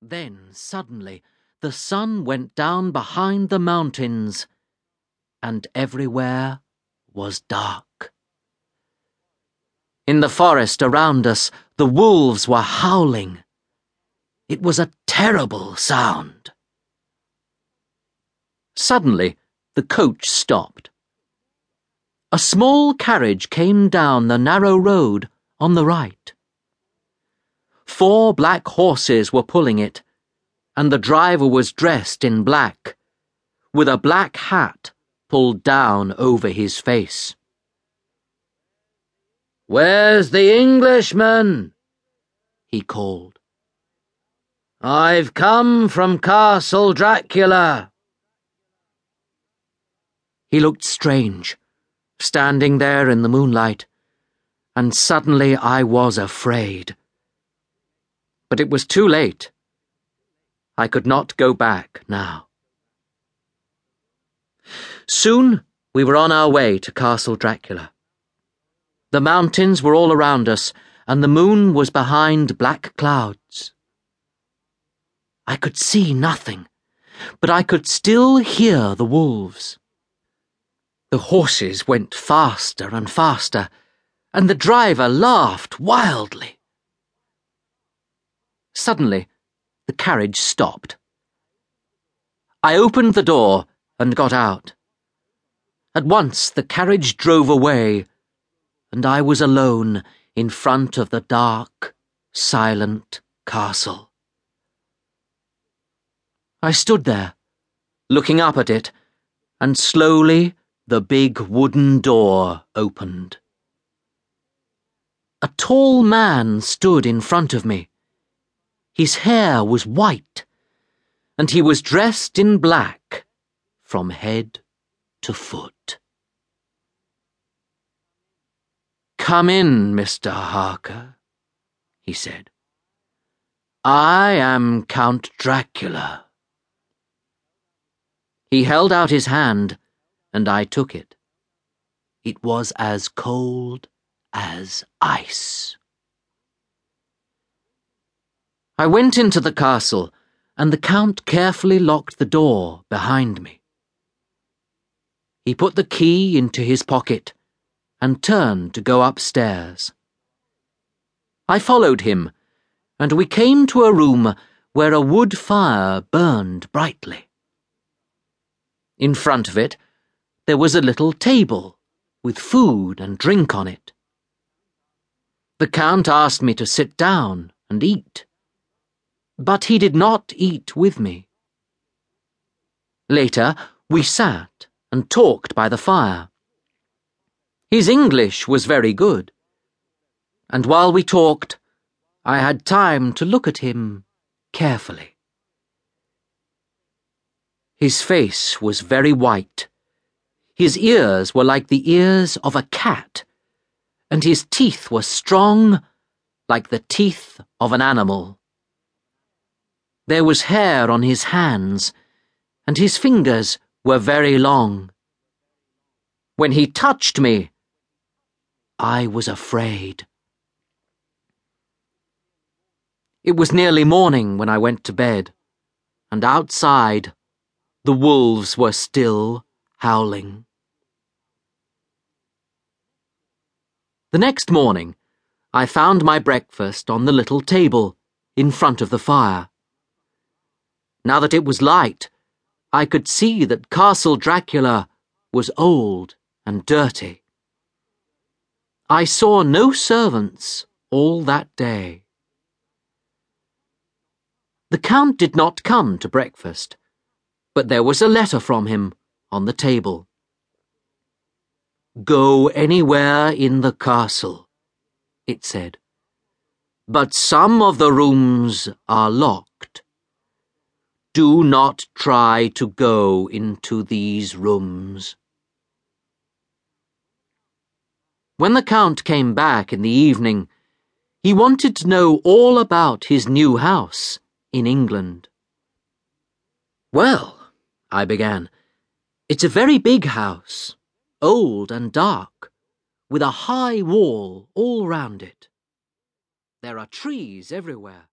Then, suddenly, the sun went down behind the mountains, and everywhere was dark. In the forest around us, the wolves were howling. It was a terrible sound. Suddenly, the coach stopped. A small carriage came down the narrow road on the right. Four black horses were pulling it, and the driver was dressed in black, with a black hat pulled down over his face. Where's the Englishman? he called. I've come from Castle Dracula. He looked strange, standing there in the moonlight, and suddenly I was afraid. But it was too late. I could not go back now. Soon we were on our way to Castle Dracula. The mountains were all around us, and the moon was behind black clouds. I could see nothing, but I could still hear the wolves. The horses went faster and faster, and the driver laughed wildly. Suddenly, the carriage stopped. I opened the door and got out. At once the carriage drove away, and I was alone in front of the dark, silent castle. I stood there, looking up at it, and slowly the big wooden door opened. A tall man stood in front of me. His hair was white, and he was dressed in black from head to foot. Come in, Mr. Harker, he said. I am Count Dracula. He held out his hand, and I took it. It was as cold as ice. I went into the castle, and the Count carefully locked the door behind me. He put the key into his pocket and turned to go upstairs. I followed him, and we came to a room where a wood fire burned brightly. In front of it, there was a little table with food and drink on it. The Count asked me to sit down and eat but he did not eat with me. Later, we sat and talked by the fire. His English was very good, and while we talked, I had time to look at him carefully. His face was very white. His ears were like the ears of a cat, and his teeth were strong like the teeth of an animal. There was hair on his hands, and his fingers were very long. When he touched me, I was afraid. It was nearly morning when I went to bed, and outside, the wolves were still howling. The next morning, I found my breakfast on the little table in front of the fire. Now that it was light, I could see that Castle Dracula was old and dirty. I saw no servants all that day. The Count did not come to breakfast, but there was a letter from him on the table. Go anywhere in the castle, it said, but some of the rooms are locked. Do not try to go into these rooms. When the Count came back in the evening, he wanted to know all about his new house in England. Well, I began, it's a very big house, old and dark, with a high wall all round it. There are trees everywhere.